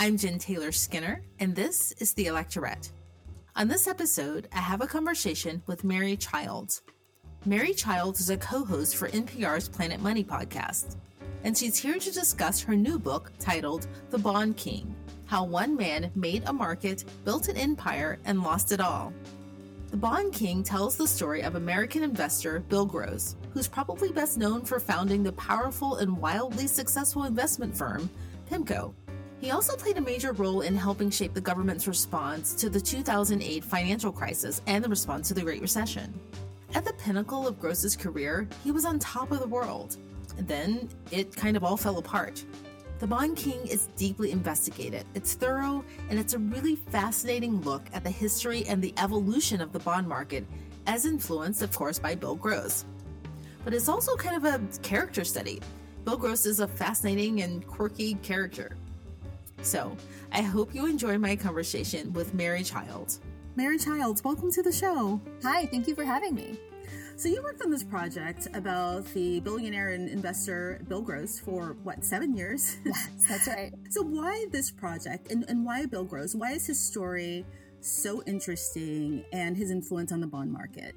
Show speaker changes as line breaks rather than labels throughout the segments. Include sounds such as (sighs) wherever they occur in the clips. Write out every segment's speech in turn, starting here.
I'm Jen Taylor Skinner, and this is The Electorette. On this episode, I have a conversation with Mary Childs. Mary Childs is a co host for NPR's Planet Money podcast, and she's here to discuss her new book titled The Bond King How One Man Made a Market, Built an Empire, and Lost It All. The Bond King tells the story of American investor Bill Gross, who's probably best known for founding the powerful and wildly successful investment firm, PIMCO. He also played a major role in helping shape the government's response to the 2008 financial crisis and the response to the Great Recession. At the pinnacle of Gross's career, he was on top of the world. Then it kind of all fell apart. The Bond King is deeply investigated, it's thorough, and it's a really fascinating look at the history and the evolution of the bond market, as influenced, of course, by Bill Gross. But it's also kind of a character study. Bill Gross is a fascinating and quirky character. So, I hope you enjoy my conversation with Mary Childs. Mary Childs, welcome to the show.
Hi, thank you for having me.
So you worked on this project about the billionaire and investor Bill Gross for what, seven years?
Yes, that's right. (laughs)
so why this project and, and why Bill Gross? Why is his story so interesting and his influence on the bond market?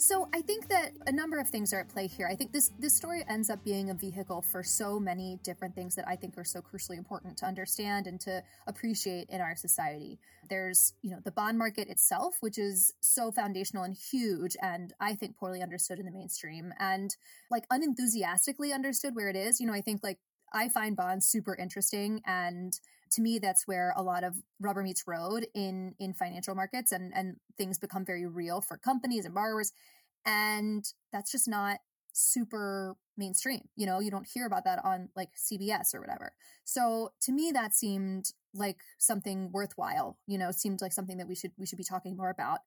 So I think that a number of things are at play here. I think this this story ends up being a vehicle for so many different things that I think are so crucially important to understand and to appreciate in our society. There's, you know, the bond market itself, which is so foundational and huge and I think poorly understood in the mainstream and like unenthusiastically understood where it is. You know, I think like I find bonds super interesting and to me that's where a lot of rubber meets road in in financial markets and and things become very real for companies and borrowers and that's just not super mainstream you know you don't hear about that on like cbs or whatever. So to me that seemed like something worthwhile you know seemed like something that we should we should be talking more about.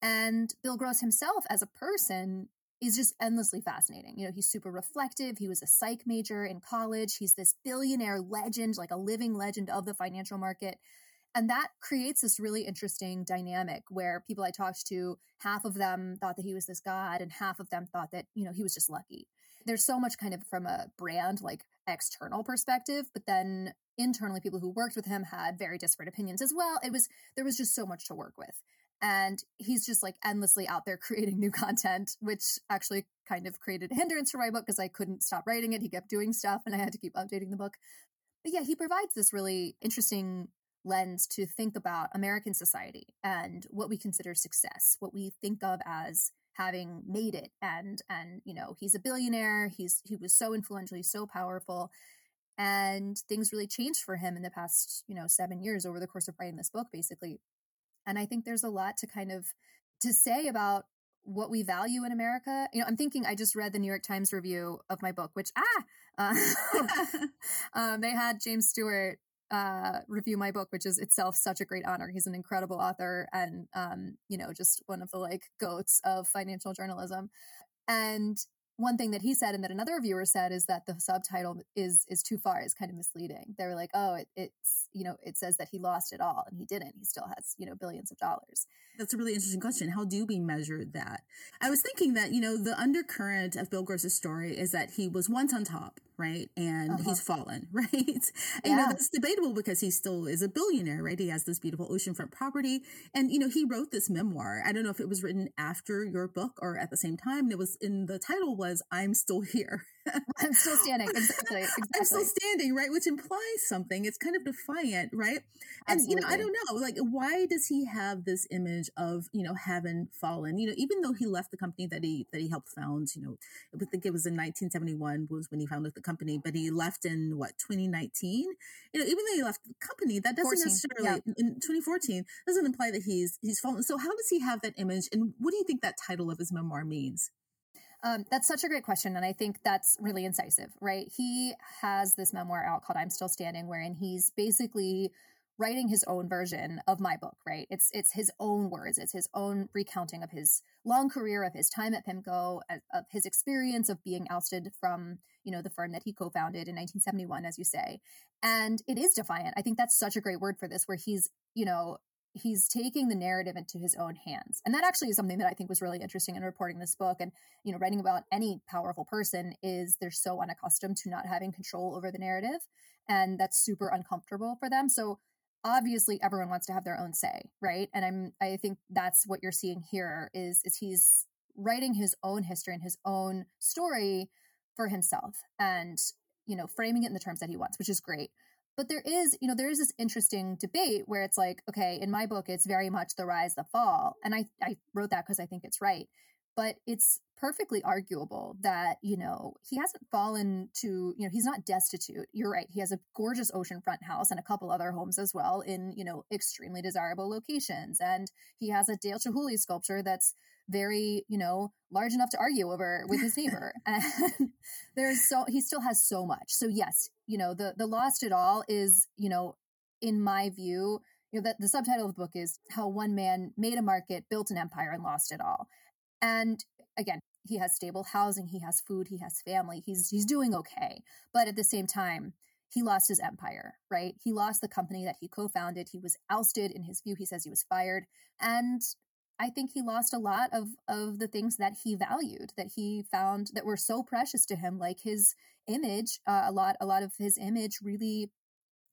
And bill gross himself as a person is just endlessly fascinating. You know, he's super reflective. He was a psych major in college. He's this billionaire legend, like a living legend of the financial market. And that creates this really interesting dynamic where people I talked to, half of them thought that he was this god, and half of them thought that, you know, he was just lucky. There's so much kind of from a brand, like external perspective, but then internally, people who worked with him had very disparate opinions as well. It was, there was just so much to work with and he's just like endlessly out there (laughs) creating new content which actually kind of created a hindrance for my book because i couldn't stop writing it. He kept doing stuff and i had to keep updating the book. But yeah he provides this really interesting lens to think about american society and what we consider success what we think of as having made it. And and you know he's a billionaire. He's he was so influential. He's so powerful. And things really changed for him in the past you know seven years over the course of writing this book basically and I think there's a lot to kind of to say about what we value in America. You know, I'm thinking I just read the New York Times review of my book, which ah, uh, (laughs) um, they had James Stewart uh, review my book, which is itself such a great honor. He's an incredible author and um, you know just one of the like goats of financial journalism. And one thing that he said and that another reviewer said is that the subtitle is is too far is kind of misleading. They were like oh it, it's you know it says that he lost it all and he didn't. He still has you know billions of dollars.
That's a really interesting question. How do we measure that? I was thinking that you know the undercurrent of bill gross's story is that he was once on top right? And uh-huh. he's fallen, (laughs) right? Yeah. You know, that's debatable because he still is a billionaire, right? He has this beautiful oceanfront property. And, you know, he wrote this memoir. I don't know if it was written after your book or at the same time. And it was in the title was I'm Still Here. (laughs)
I'm still standing. Exactly. exactly.
I'm still standing, right? Which implies something. It's kind of defiant, right? And, Absolutely. you know, I don't know, like, why does he have this image of, you know, having fallen? You know, even though he left the company that he, that he helped found, you know, I think it was in 1971 was when he founded the company, but he left in what, 2019? You know, even though he left the company, that doesn't 14, necessarily, yeah. in 2014, doesn't imply that he's, he's fallen. So how does he have that image? And what do you think that title of his memoir means?
Um, that's such a great question. And I think that's really incisive, right? He has this memoir out called I'm Still Standing, wherein he's basically writing his own version of my book, right? It's it's his own words. It's his own recounting of his long career, of his time at PIMCO, of his experience of being ousted from, you know, the firm that he co-founded in 1971, as you say. And it is defiant. I think that's such a great word for this, where he's, you know, he's taking the narrative into his own hands. And that actually is something that I think was really interesting in reporting this book and, you know, writing about any powerful person is they're so unaccustomed to not having control over the narrative. And that's super uncomfortable for them. So obviously everyone wants to have their own say, right? And I'm I think that's what you're seeing here is is he's writing his own history and his own story for himself and, you know, framing it in the terms that he wants, which is great. But there is, you know, there is this interesting debate where it's like, okay, in my book, it's very much the rise, the fall. And I, I wrote that because I think it's right. But it's perfectly arguable that, you know, he hasn't fallen to, you know, he's not destitute. You're right. He has a gorgeous oceanfront house and a couple other homes as well in, you know, extremely desirable locations. And he has a Dale Chihuly sculpture that's very, you know, large enough to argue over with his (laughs) neighbor. and (laughs) there's so he still has so much. So yes, you know, the the lost it all is, you know, in my view, you know, that the subtitle of the book is how one man made a market, built an empire, and lost it all. And again, he has stable housing, he has food, he has family, he's he's doing okay. But at the same time, he lost his empire, right? He lost the company that he co-founded. He was ousted in his view. He says he was fired. And I think he lost a lot of of the things that he valued, that he found that were so precious to him, like his image. Uh, a lot, a lot of his image really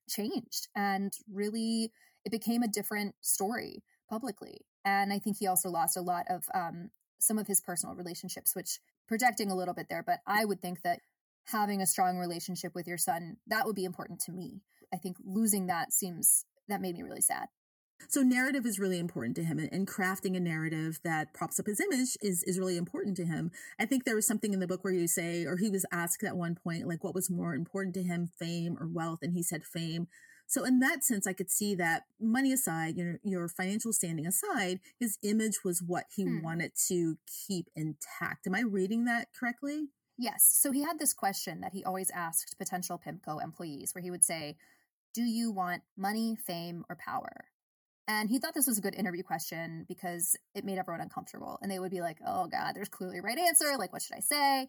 changed, and really it became a different story publicly. And I think he also lost a lot of um, some of his personal relationships, which projecting a little bit there. But I would think that having a strong relationship with your son that would be important to me. I think losing that seems that made me really sad.
So narrative is really important to him and crafting a narrative that props up his image is, is really important to him. I think there was something in the book where you say, or he was asked at one point, like what was more important to him, fame or wealth? And he said fame. So in that sense, I could see that money aside, your, your financial standing aside, his image was what he hmm. wanted to keep intact. Am I reading that correctly?
Yes. So he had this question that he always asked potential PIMCO employees where he would say, do you want money, fame, or power? And he thought this was a good interview question because it made everyone uncomfortable. And they would be like, oh God, there's clearly a right answer. Like, what should I say?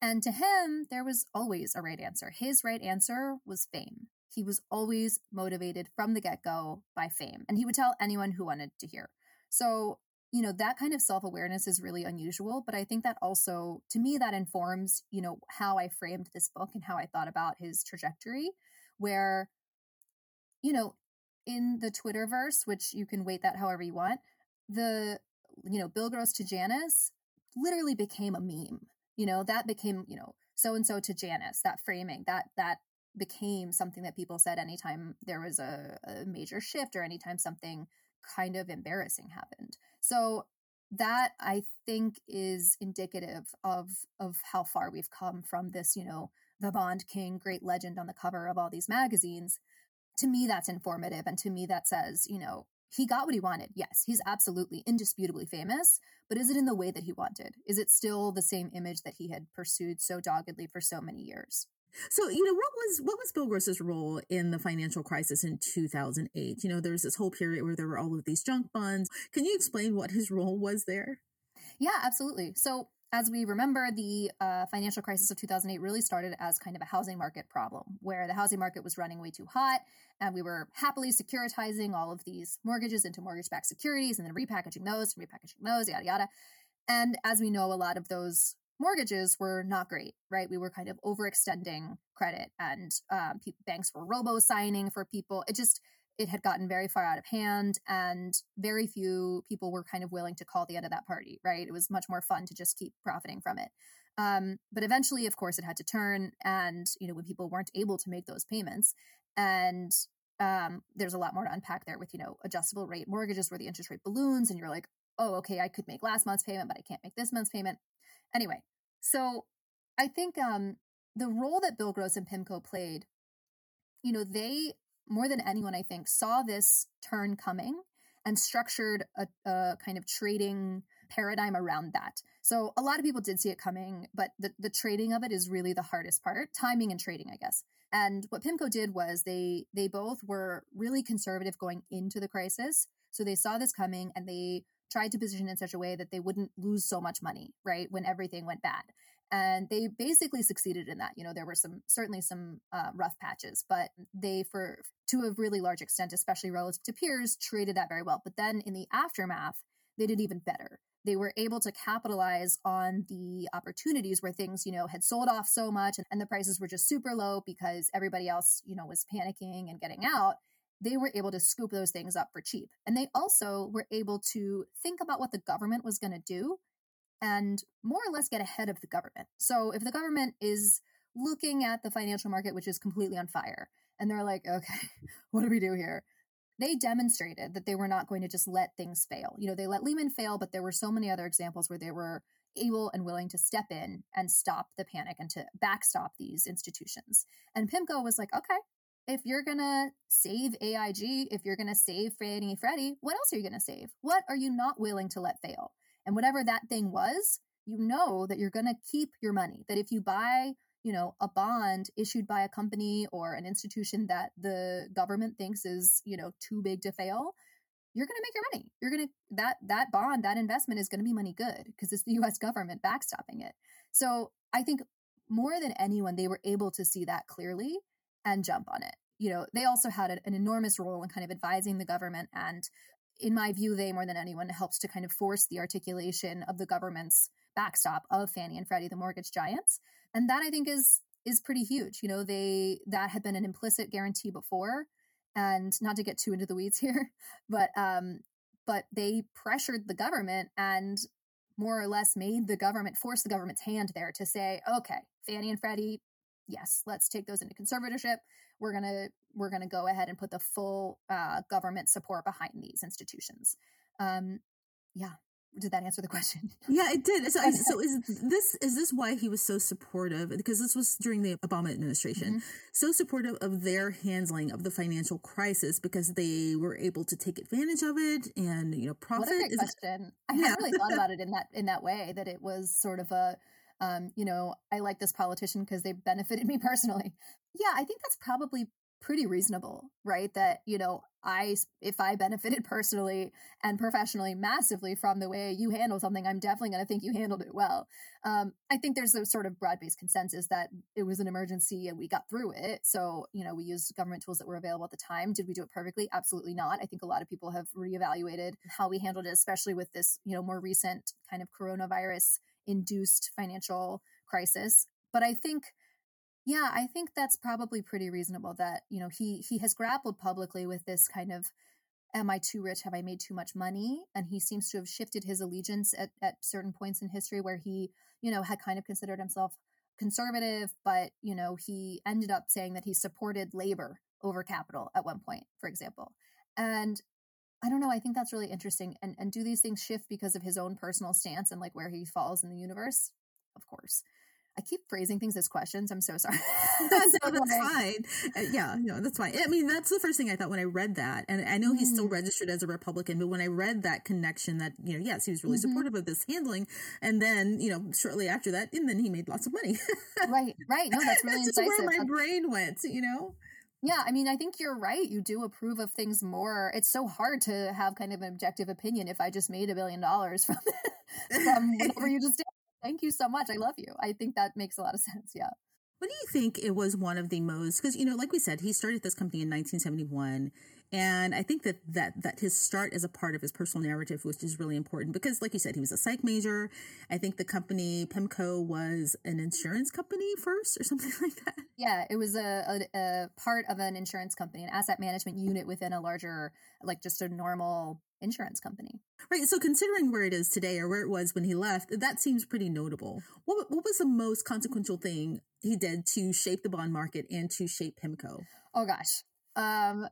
And to him, there was always a right answer. His right answer was fame. He was always motivated from the get go by fame. And he would tell anyone who wanted to hear. So, you know, that kind of self awareness is really unusual. But I think that also, to me, that informs, you know, how I framed this book and how I thought about his trajectory, where, you know, in the Twitterverse, which you can weight that however you want, the you know Bill Gross to Janus literally became a meme. You know that became you know so and so to Janus. That framing that that became something that people said anytime there was a, a major shift or anytime something kind of embarrassing happened. So that I think is indicative of of how far we've come from this, you know, the Bond King, great legend on the cover of all these magazines, to me that's informative and to me that says you know he got what he wanted. Yes he's absolutely indisputably famous but is it in the way that he wanted? Is it still the same image that he had pursued so doggedly for so many years
so, you know, what was what was Bill Gross's role in the financial crisis in 2008? You know, there was this whole period where there were all of these junk bonds. Can you explain what his role was there?
Yeah, absolutely. So, as we remember, the uh, financial crisis of 2008 really started as kind of a housing market problem where the housing market was running way too hot and we were happily securitizing all of these mortgages into mortgage backed securities and then repackaging those and repackaging those, yada, yada. And as we know, a lot of those mortgages were not great, right? We were kind of overextending credit and um, banks were robo signing for people. It just, it had gotten very far out of hand and very few people were kind of willing to call the end of that party, right? It was much more fun to just keep profiting from it. Um, but eventually, of course, it had to turn. And, you know, when people weren't able to make those payments, and um, there's a lot more to unpack there with, you know, adjustable rate mortgages where the interest rate balloons and you're like, oh, okay, I could make last month's payment, but I can't make this month's payment. Anyway, so I think um, the role that Bill Gross and PIMCO played, you know, they more than anyone, I think, saw this turn coming and structured a, a, kind of trading paradigm around that. So a lot of people did see it coming, but the, the trading of it is really the hardest part, timing and trading, I guess. And what PIMCO did was they they both were really conservative going into the crisis. So they saw this coming and they tried to position in such a way that they wouldn't lose so much money, right, when everything went bad. and they basically succeeded in that you know there were some certainly some uh, rough patches but they for to a really large extent especially relative to peers traded that very well. But then in the aftermath they did even better. They were able to capitalize on the opportunities where things you know had sold off so much and the prices were just super low because everybody else you know was panicking and getting out they were able to scoop those things up for cheap and they also were able to think about what the government was going to do and more or less get ahead of the government. So if the government is looking at the financial market, which is completely on fire, and they're like, okay, (laughs) what do we do here? They demonstrated that they were not going to just let things fail. You know, they let Lehman fail, but there were so many other examples where they were able and willing to step in and stop the panic and to backstop these institutions. And PIMCO was like, okay, if you're going to save AIG, if you're going to save Fannie Freddie, what else are you going to save? What are you not willing to let fail? And whatever that thing was, you know that you're going to keep your money. That if you buy, you know, a bond issued by a company or an institution that the government thinks is, you know, too big to fail, you're going to make your money. You're going to that that bond, that investment is going to be money good because it's the US government backstopping it. So, I think more than anyone they were able to see that clearly and jump on it. You know, they also had an enormous role in kind of advising the government and in my view, they more than anyone helps to kind of force the articulation of the government's backstop of Fannie and Freddie, the mortgage giants. And that I think is is pretty huge. You know, they that had been an implicit guarantee before. And not to get too into the weeds (laughs) here, but um, but they pressured the government and more or less made the government force the government's hand there to say, okay, Fannie and Freddie, yes, let's take those into conservatorship. We're gonna we're gonna go ahead and put the full uh, government support behind these institutions. Um, yeah, did that answer the (laughs) question?
Yeah, it did. So, so is this is this why he was so supportive? Because this was during the Obama administration, mm-hmm. so supportive of their handling of the financial crisis because they were able to take advantage of it and you know profit. What a
great question! It, I yeah. hadn't really thought (laughs) about it in that in that way. That it was sort of a um, you know, I like this politician because they benefited me (laughs) personally. Yeah, I think that's probably pretty reasonable, right? That, you know, I, if I benefited (laughs) personally and professionally massively from the way you handle something, I'm definitely going to think you handled it well. Um, I think there's a sort of broad based consensus that it was an emergency and we got through it. So, you know, we used government tools that were available at the time. Did we do it perfectly? Absolutely not. I think a lot of people have reevaluated how we handled it, especially with this, you know, more recent kind of coronavirus induced financial crisis. But I think, yeah, I think that's probably pretty reasonable that, you know, he he has grappled publicly with this kind of am I too rich? Have I made too much money? And he seems to have shifted his allegiance at, at certain points in history where he, you know, had kind of considered himself conservative, but, you know, he ended up saying that he supported labor over capital at one point, for example. And I don't know. I think that's really interesting. And and do these things shift because of his own personal stance and like where he falls in the universe? Of course. I keep phrasing things as questions. I'm so sorry. (laughs)
that's, so that's fine. Uh, yeah, no, that's fine. I mean, that's the first thing I thought when I read that. And I know he's still mm. registered as a Republican, but when I read that connection that, you know, yes, he was really mm-hmm. supportive of this handling. And then, you know, shortly after that, and then he made lots of money.
right, right. No, that's (laughs) really
that's
just
where my brain went, you know?
Yeah, I mean, I think you're right. You do approve of things more. It's so hard to have kind of an objective opinion if I just made a billion dollars (laughs) from from (laughs) whatever you just did. Thank you so much. I love you. I think that makes a lot of (laughs) sense. Yeah.
What do you think it was one of the most because you know, like we said, he started this company in 1971 and I think that that that his start as a part of his personal narrative, which is really important, because like you said, he was a psych major. I think the company PIMCO was an insurance company first, or (laughs) something like that.
Yeah, it was a, a, a part of an insurance company, an asset management unit within a larger, like just a normal insurance company.
Right. So considering where it is today or where it was when he left, that seems pretty notable. What, what was the most consequential thing he did to shape the bond market and to shape PIMCO?
Oh gosh. Um,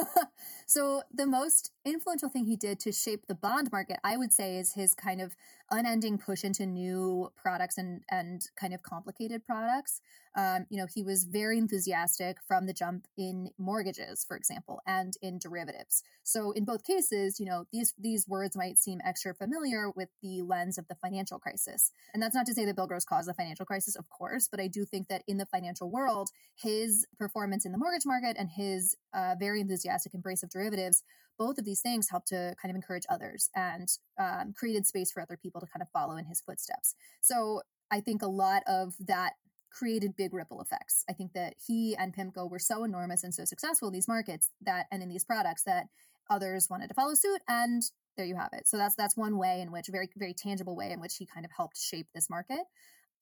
(laughs) so the most influential thing he did to shape the bond market, I would say, is his kind of unending push into new products and and kind of complicated products. Um, you know, he was very enthusiastic from the jump in mortgages, for example, and in derivatives. So in both cases, you know, these these words might seem extra familiar with the lens of the financial crisis. And that's not to say that Bill Gross caused the financial crisis, of course, but I do think that in the financial world, his performance in the mortgage market and his uh, very enthusiastic embrace of derivatives both of these things helped to kind of encourage others and um, created space for other people to kind of follow in his footsteps. So I think a lot of that created big ripple effects. I think that he and PIMCO were so enormous and so successful in these markets that and in these products that others wanted to follow suit and there you have it. So that's that's one way in which very very tangible way in which he kind of helped shape this market.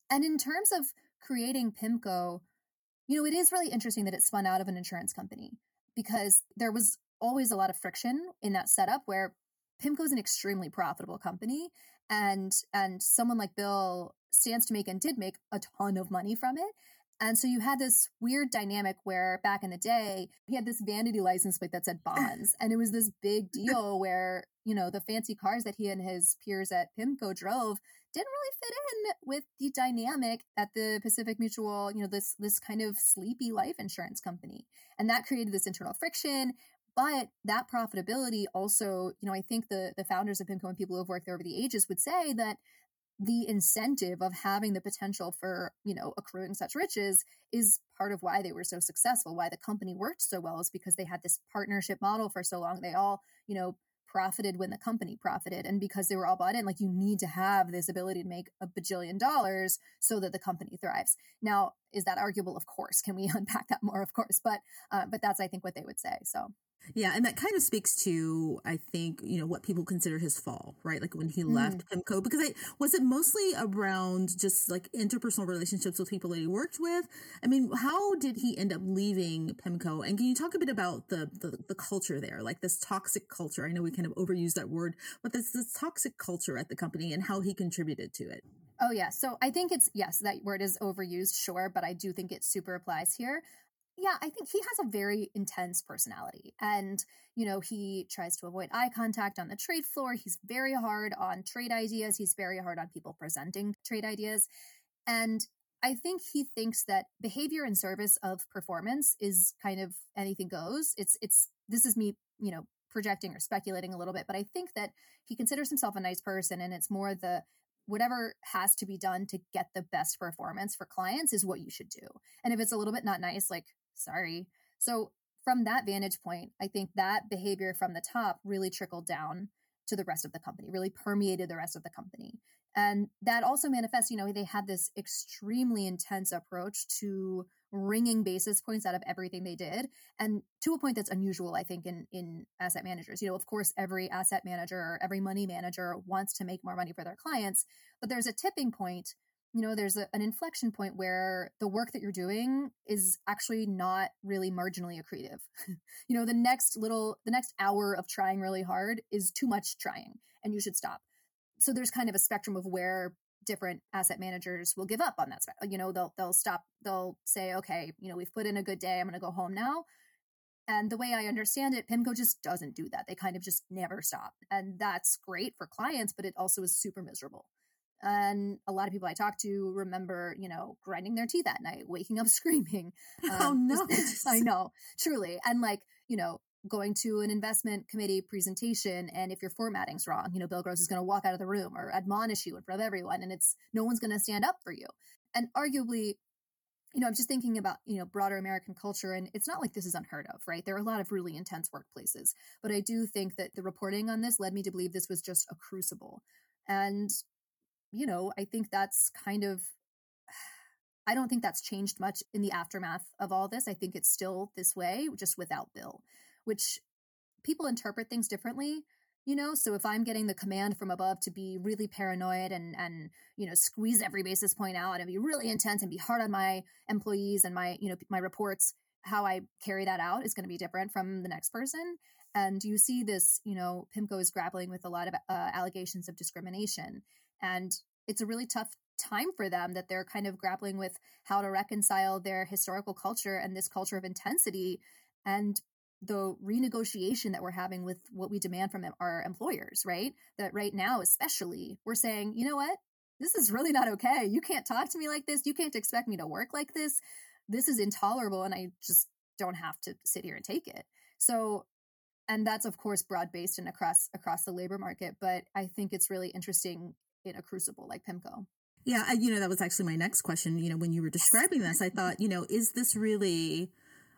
And in terms of creating PIMCO, you know, it is really interesting that it spun out of an insurance company because there was always a lot of friction in that setup where PIMCO is an extremely profitable company and and someone like Bill stands to make and did make a ton of money from it. And so you had this weird dynamic where back in the day, he had this vanity license plate that said bonds. and it was this big deal where, you know, the fancy cars that he and his peers at PIMCO drove didn't really fit in with the dynamic at the Pacific Mutual, you know, this this kind of sleepy life insurance company. And that created this internal friction. But that profitability also, you know, I think the the founders of PIMCO and people who have worked there over the ages would say that the incentive of having the potential for you know accruing such riches is part of why they were so successful why the company worked so well is because they had this partnership model for so long. They all you know profited when the company profited and because they were all bought in like you need to have this ability to make a bajillion dollars so that the company thrives. Now is that arguable? Of course. Can we (laughs) unpack that more? Of course. But uh, but that's i think what they would say so
yeah, and that kind of speaks to I think you know what people consider his fall, right? Like when he mm. left PIMCO, because I was it mostly around just like interpersonal relationships with people that he worked with. I mean, how did he end up leaving PIMCO? And can you talk a bit about the the, the culture there, like this toxic culture? I know we kind of overuse that word, but this this toxic culture at the company and how he contributed to it.
Oh yeah, so I think it's yes, that word is overused, sure, but I do think it super applies here yeah, I think he has a very intense personality. And, you know, he tries to avoid eye contact on the trade floor. He's very hard on trade ideas. He's very hard on people presenting trade ideas. And I think he thinks that behavior in service of performance is kind of anything goes. It's, it's, this is me, you know, projecting or speculating a little bit, but I think that he considers himself a nice person and it's more the, whatever has to be done to get the best performance for clients is what you should do. And if it's a little bit not nice, like sorry. So from that vantage point, I think that behavior from the top really trickled down to the rest of the company, really permeated the rest of the company. And that also manifests, you know, they had this extremely intense approach to wringing basis points out of everything they did. And to a point that's unusual, I think, in, in asset managers. You know, of course, every asset manager every money manager wants to make more money for their clients, but there's a tipping point you know there's a, an inflection point where the work that you're doing is actually not really marginally accretive (laughs) you know the next little the next hour of trying really hard is too much trying and you should stop so there's kind of a spectrum of where different asset managers will give up on that you know they'll they'll stop they'll say okay you know we've put in a good day i'm going to go home now and the way I understand it, PIMCO just doesn't do that. They kind of just never stop. And that's great for clients, but it also is super miserable. And a lot of people I talk to remember, you know, grinding their teeth at night, waking up (laughs) screaming.
Oh, um, oh (laughs) no!
I know, truly, and like you know, going to an investment committee presentation, and if your formatting's wrong, you know, Bill Gross is going to walk out of the room or admonish you in front of everyone, and it's no one's going to stand up for you. And arguably, you know, I'm just thinking about, you know, broader American culture, and it's not like this is unheard of, right? There are a lot of really intense workplaces, but I do think that the reporting on this led me to believe this was just a crucible. And you know, I think that's kind of I don't think that's changed much in the aftermath of all this. I think it's still this way, just without Bill, which people interpret things differently, you know. So if I'm getting the command from above to be really paranoid and and you know squeeze every basis point out and be really intense and be hard on my employees and my you know my reports, how I carry that out is going to be different from the next person. And you see this, you know, PIMCO is grappling with a lot of uh, allegations of discrimination and it's a really tough time for them that they're kind of grappling with how to reconcile their historical culture and this culture of intensity and the renegotiation that we're having with what we demand from our employers, right? That right now, especially, we're saying, you know what? This is really not okay. You can't talk to me like this. You can't expect me to work like this. This is intolerable. And I just don't have to sit here and take it. So and that's of course broad based and across across the labor market but i think it's really interesting in a crucible like PIMCO.
Yeah, I, you know, that was actually my next question. You know, when you were describing this, I thought, you know, is this really,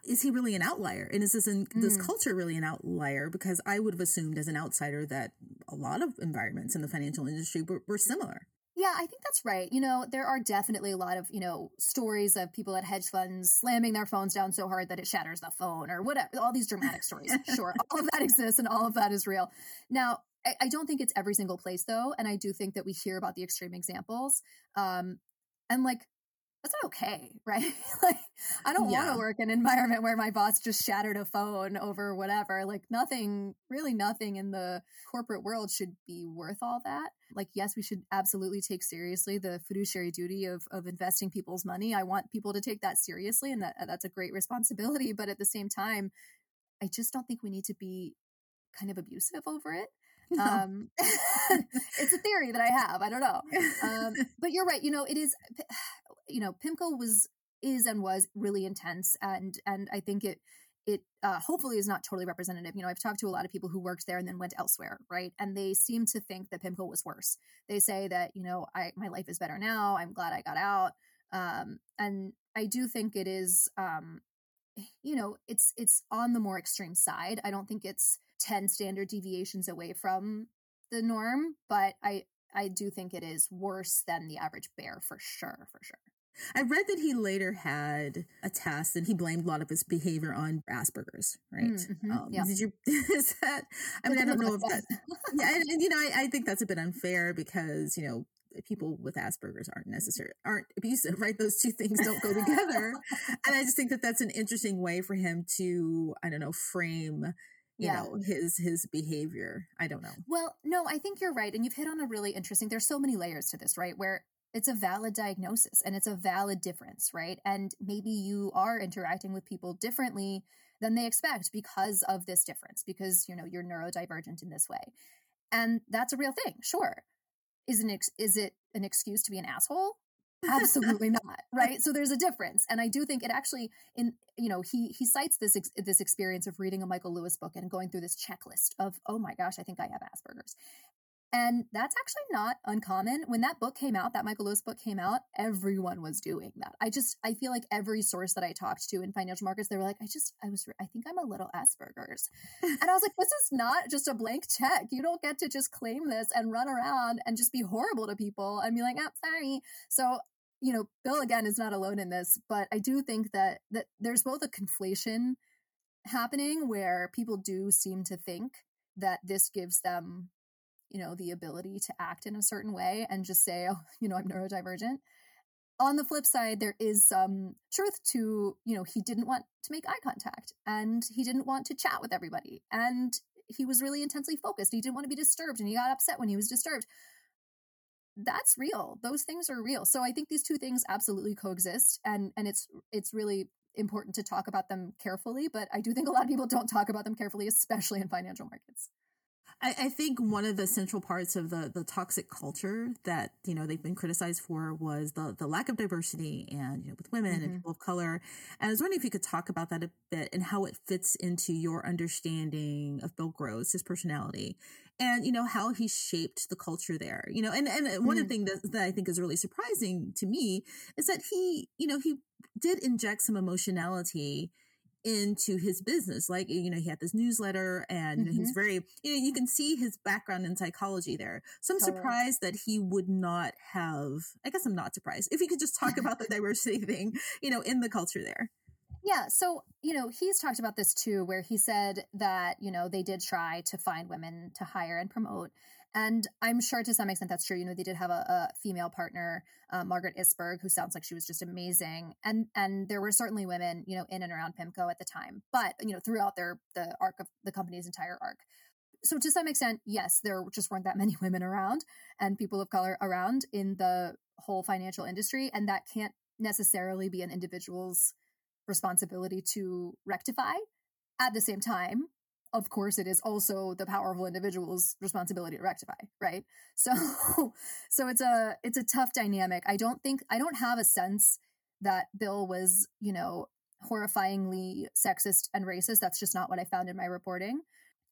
is he really an outlier? And is this in mm. this culture really an outlier? Because I would have assumed as an outsider that a lot of environments in the financial industry were, were similar.
Yeah, I think that's right. You know, there are definitely a lot of, you know, stories of people at hedge funds slamming their phones down so hard that it shatters the phone or whatever. All these dramatic stories. (laughs) Sure. All of that exists and all of that is real. Now, I, I, don't think it's every single place though. And I do think that we hear about the extreme examples. Um, and like that's not okay, (laughs) right? like, I don't yeah. want to work in an environment where my boss just shattered a phone over whatever. Like, nothing, really nothing in the corporate world should be worth all that. Like, yes, we should absolutely take seriously the fiduciary duty of, of investing people's money. I want people to take that seriously, and that that's a great responsibility. But at the same time, I just don't think we need to be kind of abusive over it. (laughs) Um, (laughs) it's a theory that I have. I don't know. Um, (laughs) but you're right. You know, it is (sighs) you know, PIMCO was is and was really intense, and and I think it it uh, hopefully is not totally representative. You know, I've talked to a lot of people who worked there and then went elsewhere, right? And they seem to think that PIMCO was worse. They say that you know, I my life is better now. I'm glad I got out. Um, and I do think it is, um, you know, it's it's on the more extreme side. I don't think it's ten standard deviations away from the norm, but I I do think it is worse than the average bear for sure, for sure.
I read that he later had a test and he blamed a lot of his behavior on Asperger's, right? Mm-hmm. Um, yeah. Did you, (laughs) is that, I mean, I don't know if that, yeah, (laughs) and, and you know, I, I think that's a bit unfair because, you know, people with Asperger's aren't necessary, aren't abusive, right? Those two things don't go together. (laughs) and I just think that that's an interesting way for him to, I don't know, frame you yeah. know his his behavior i don't know
well no i think you're right and you've hit on a really interesting there's so many layers to this right where it's a valid diagnosis and it's a valid difference, right? And maybe you are interacting with people differently than they expect because of this difference, because you know you're neurodivergent in this way, and that's a real thing. Sure, is an ex- is it an excuse to be an asshole? Absolutely not, (laughs) right? So there's a difference, and I do think it actually in you know he he cites this ex- this experience of reading a Michael Lewis book and going through this checklist of oh my gosh, I think I have Asperger's, and that's actually not uncommon. When that book came out, that Michael Lewis book came out, everyone was doing that. I just, I feel like every source that I talked to in financial markets, they were like, I just, I was, I think I'm a little Asperger's. (laughs) and I was like, this is not just a blank check. You don't get to just claim this and run around and just be horrible to people and be like, oh, sorry. So, you know, Bill again is not alone in this, but I do think that, that there's both a conflation happening where people do seem to think that this gives them you know, the ability to act in a certain way and just say, oh, (laughs) you know, I'm neurodivergent. On the flip side, there is some truth to, you know, he didn't want to make eye contact and he didn't want to chat with everybody. And he was really intensely focused. He didn't want to be disturbed and he got upset when he was disturbed. That's real. Those things are real. So I think these two things absolutely coexist and and it's it's really important to talk about them carefully, but I do think a lot of people don't talk about them carefully, especially in financial markets.
I, I, think one of the central parts of the the toxic culture that you know they've been criticized for was the the lack of diversity and you know with women mm-hmm. and people of color. And I was wondering if you could talk about that a bit and how it fits into your understanding of Bill Gross, his personality, and you know how he shaped the culture there. You know, and and mm-hmm. one of the mm-hmm. things that, that I think is really surprising to me is that he you know he did inject some emotionality into his business. Like, you know, he had this newsletter and mm-hmm. he's very, you know, you can see his background in psychology there. So I'm totally. surprised that he would not have, I guess I'm not surprised if you could just talk about the (laughs) diversity thing, you know, in the culture there.
Yeah. So, you know, he's talked about this too, where he said that, you know, they did try to find women to hire and promote. And I'm sure to some extent that's true. You know, they did have a, a female partner, uh, Margaret Isberg, who sounds like she was just amazing. And and there were certainly women, you know, in and around PIMCO at the time, but you know, throughout their the arc of the company's entire arc. So to some extent, yes, there just weren't that (laughs) many women around and people of color around in the whole financial industry, and that can't necessarily be an individual's responsibility to rectify. At the same time, of course it is also the powerful individual's responsibility to rectify right? (laughs) So so it's a it's a tough dynamic. I don't think i don't have a sense that bill was you know horrifyingly sexist and racist. That's just not what i found in my reporting.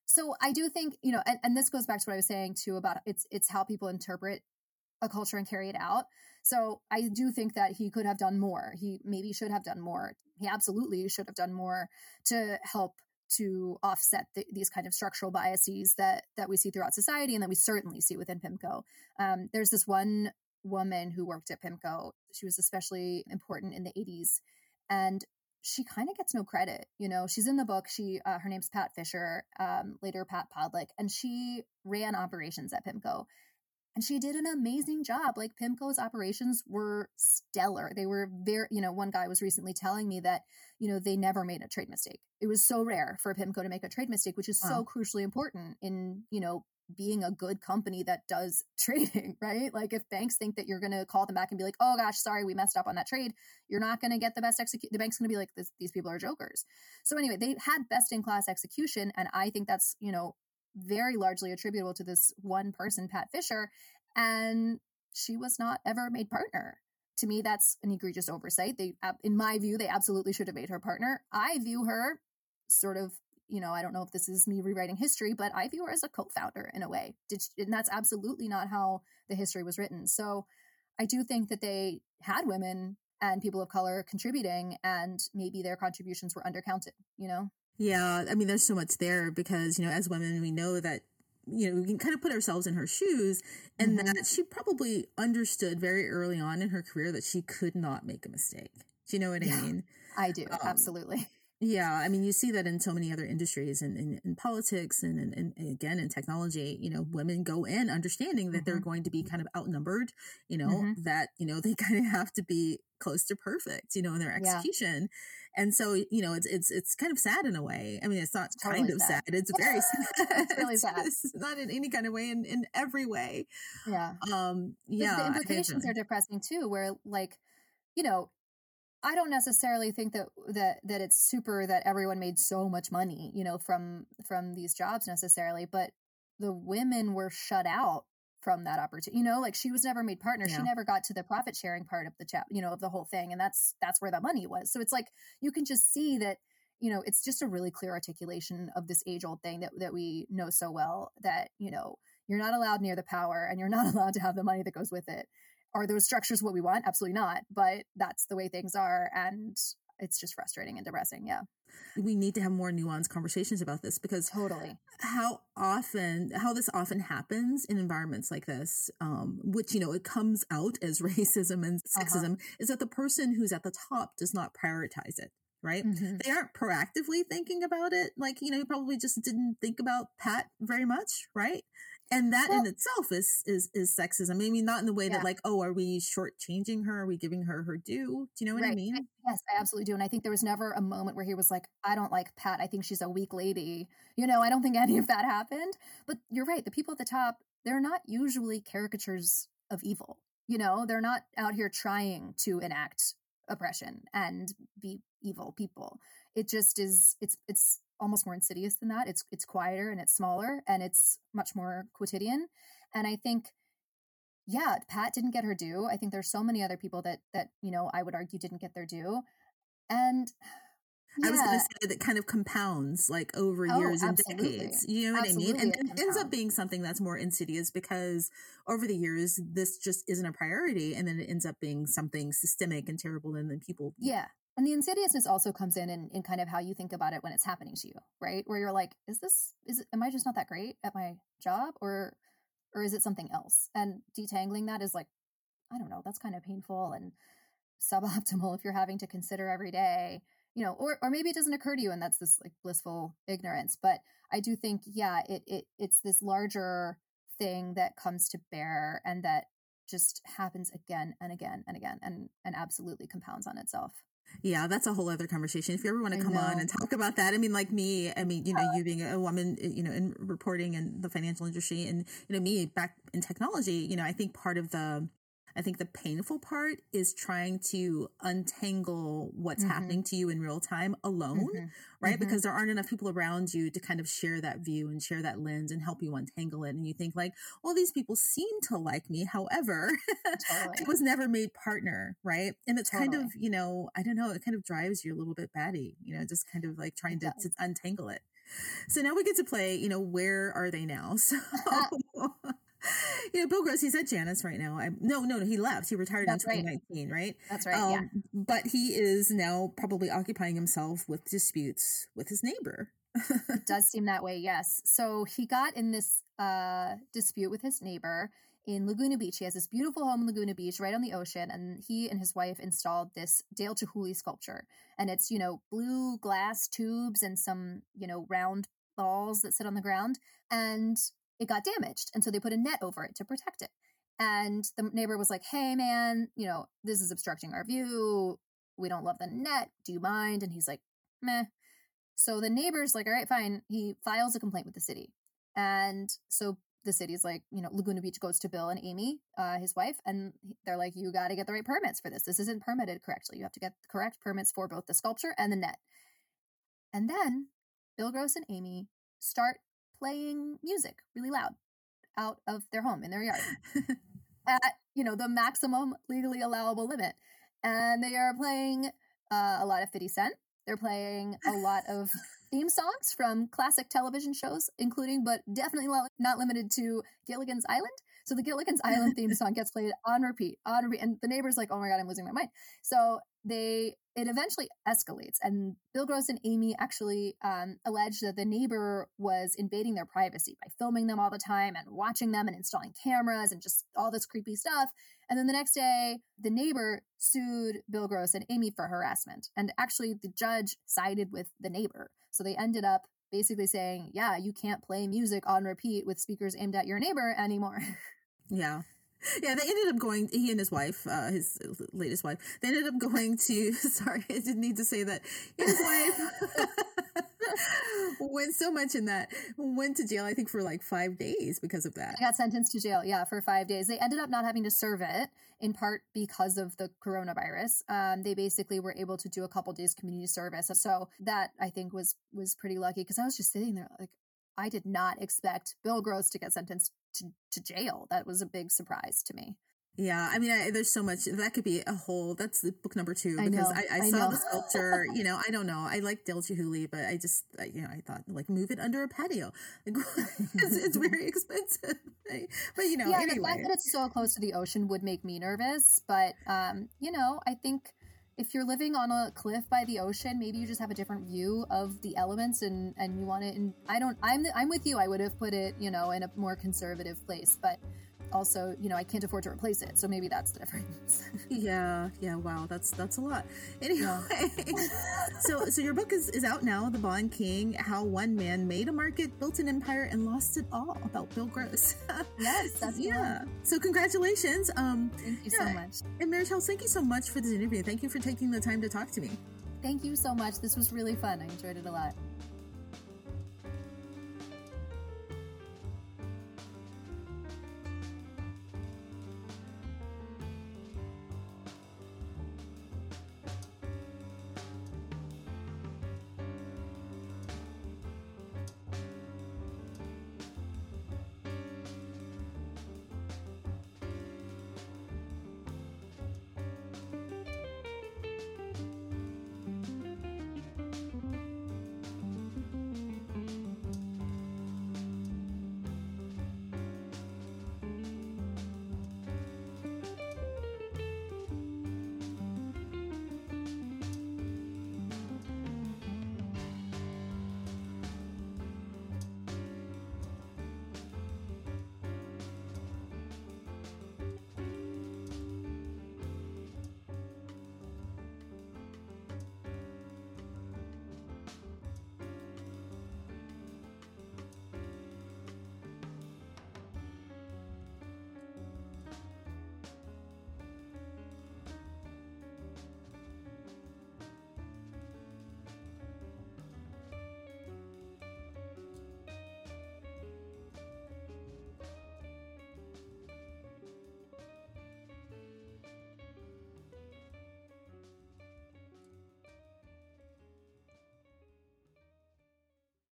So i do think you know and, and this goes back to what i was saying too about it's it's how people interpret a culture and carry it out. So i do think that he could have done more. He maybe should have done more. He absolutely should have done more to help to offset the, these kind of structural biases that that we see throughout society and that we certainly see within PIMCO. Um, there's this one woman who worked at PIMCO. She was especially important in the 80s. And she kind of gets no credit. You know, she's in the book. She uh, her name's Pat Fisher, um, later Pat Podlick, and she ran operations at PIMCO. And she did an amazing job. Like PIMCO's operations were stellar. They were very, you know, one guy was recently telling me that, you know, they never made a trade mistake. It was so rare for PIMCO to make a trade mistake, which is wow. so crucially important in, you know, being a good company that does (laughs) trading, right? Like if banks think that you're going to call them back and be like, "Oh gosh, sorry, we messed up on that trade," you're not going to get the best execute. The bank's going to be like, "These people are jokers." So anyway, they had best in class execution, and I think that's you know very largely attributable to this one person, Pat Fisher, and she was not ever made partner. To me, that's an egregious oversight. They, in my view, they absolutely should have made her partner. I view her sort of you know, I don't know if this is me rewriting history, but I view her as a co-founder in a way. and that's absolutely not how the history was written. So I do think that they had women and people of color contributing and maybe their contributions were undercounted, you know?
Yeah. I mean, there's so much there because, you know, as women, we know that you know, we can kind of put ourselves in her shoes and mm-hmm. that she probably understood very early on in her career that she could not make a mistake. Do you know what yeah, I mean?
I do, um, absolutely.
Yeah, I mean, you see that in so many other industries and in, in, in, politics and, and, and, again in technology. You know, women go in understanding that mm-hmm. they're going to be kind of outnumbered. You know, mm-hmm. that you know (laughs) they kind of have to be close to perfect. You know, in their execution, yeah. and so you know it's it's it's kind of sad in a way. I mean, it's not totally kind of sad. sad. It's (laughs) very sad. (laughs)
it's really sad.
It's not in any kind of way, in in every way.
Yeah.
Um. Yeah.
The implications are depressing too. Where like you know I don't necessarily think that that that it's super that everyone made so much money, you know, from from these jobs necessarily, but the women were shut out from that opportunity. You know, like she was never made partner. Yeah. She never got to the profit sharing part of the chat, you know, of the whole thing, and that's that's where that money was. So it's like you can just see that you know it's just a really clear articulation of this age old thing that that we know so well that you know you're not allowed near the power and you're not (laughs) allowed to have the money that goes with it are those structures what we want? Absolutely not. But that's the way things are. And it's just frustrating and depressing. Yeah.
We need to have more nuanced conversations about this because
totally
how often, how this often happens in environments like this, um, which, you know, it comes out as (laughs) racism and uh-huh. sexism, uh-huh. is that the person who's at the top does not prioritize it right? Mm-hmm. They aren't proactively thinking about it. Like, you know, you probably just didn't think about Pat very much, right? And that well, in itself is is is sexism. I mean, not in the way yeah. that like, oh, are we shortchanging her? Are we giving her her due? Do you know what right. I mean? I,
yes, I absolutely do. And I think there was never a moment where he was like, I don't like Pat. I think she's a weak lady. You know, I don't think any of that happened. But you're right. The people at the top, they're not usually caricatures of evil. You know, they're not out here trying to enact oppression and be evil people. It just is. It's it's almost more insidious than that. It's it's quieter and it's smaller and it's much more quotidian. And I think, yeah, Pat didn't get her due. I think there's so many other people that that you know I would argue didn't get their due. And
yeah. (sighs) I was going to say that kind of compounds like over oh, years and absolutely. decades. You know what absolutely I mean? And it ends up being something that's more insidious because over the years, this just isn't a priority. And then it ends up being something systemic and terrible. And then people
yeah. And the insidiousness also comes in, in in kind of how you think about it when it's happening to you, right? Where you're like, is this is am I just not that great at my job or or is it something else? And detangling that is like, I don't know, that's kind of painful and suboptimal (laughs) if you're having to consider every day, you know, or or maybe it doesn't occur to you and that's this like blissful ignorance. But I do think, yeah, it it it's this larger thing that comes to bear and that just happens again and again and again and and absolutely compounds on itself.
Yeah, that's a whole other conversation. If you ever want to come on and talk about that, I mean, like me, I mean, you know, you being a woman, eh, you know, in reporting and the financial industry, and you know, me back in technology, you know, I think part of the I think the painful part is trying to untangle what's mm-hmm. happening to you in real time alone, mm-hmm. right? Mm-hmm. Because there aren't enough people around you to kind of share that view and share that lens and help you untangle it. And you think like, well, these people seem to like me. However, (laughs) totally. I was never made partner, right? And it's totally. kind of, you know, I don't know, it kind of drives you a little bit batty, you know, just kind of like trying to, to untangle it. So now we get to play, you know, where are they now? (laughs) So (laughs) (laughs) you know, Bill Gross, he's at Janus right now. I, no, no, no, he left. He retired That's in 2019, right? right?
That's right. Um, yeah.
But he is now probably occupying himself with disputes with his neighbor.
it does seem that way, yes. So he got in this uh, dispute with his neighbor in Laguna Beach. He has this beautiful home in Laguna Beach right on the ocean. And he and his wife installed this Dale Chihuly sculpture. And it's, you know, blue glass tubes and some, you know, round balls that sit on the ground. And it got damaged. And so they put a net over it to protect it. And the neighbor was like, hey, man, you know, this is obstructing our view. We don't love the net. Do you mind? And he's like, meh. So the neighbor's like, all right, fine. He files a complaint with the city. And so the city's like, you know, Laguna Beach goes to Bill and Amy, uh, his wife, and they're like, you got to get the right permits for this. This isn't permitted correctly. You have to get the correct permits for both the sculpture and the net. And then Bill Gross and Amy start playing music really loud out of their home in their yard (laughs) at, you know, the maximum legally allowable limit. And they are playing uh, a lot of 50 Cent. They're playing a lot (laughs) of theme songs from classic television shows, including but definitely not limited to Gilligan's Island. So the Gilligan's Island theme (laughs) song gets played on repeat, on repeat, and the neighbor's like, "Oh my god, I'm losing my mind." So they it eventually escalates, and Bill Gross and Amy actually um, allege that the neighbor was invading their privacy by filming them all the time and watching them and installing cameras and just all this creepy stuff. And then the next day, the neighbor sued Bill Gross and Amy for harassment, and actually the judge sided with the neighbor. So they ended up basically saying, "Yeah, you can't play music on repeat with speakers aimed at your neighbor anymore." (laughs)
Yeah. (laughs) Yeah, they ended up going. He and his wife, uh, his latest wife, they ended up going to. (laughs) Sorry, I didn't need to say that. His wife (laughs) went so much in that went to jail. I think for like five days because of that.
They got sentenced to jail. Yeah, for five days. They ended up not having to serve it in part because of the coronavirus. Um, they basically were able to do a couple days community service, so that I think was was pretty lucky. Because I was just sitting there like, I did not expect Bill Gross to get sentenced to, to jail. That was a big surprise to me.
Yeah, I mean, I, there's so much that could be a whole. That's book number two because I, I, I saw the sculpture. you know, I don't know. I like Dale Chihuly, but I just, you know, I thought like move it under a patio. (laughs) Like, it's, it's, (laughs) very expensive, right? but you know,
yeah,
anyway.
the fact that it's so close to the ocean would make me nervous. But um, you know, I think if you're living on a cliff by the ocean, maybe you just have a different view of the elements and and you want it. And I don't. I'm I'm with you. I would have put it, you know, in a more conservative place, but also, you know, I can't afford to replace it. So maybe that's the difference. (laughs)
yeah, yeah. Wow, that's that's a lot. Anyway, yeah. (laughs) so so your book is is out now, The Bond King: How One Man Made a Market, Built an Empire, and Lost It All about Bill Gross. (laughs)
yes, that's
yeah. So congratulations. Um,
thank you yeah. so much.
And Mary Childs, thank you so much for this interview. Thank you for taking the time to talk to me.
Thank you so much. This was really fun. I enjoyed it a lot.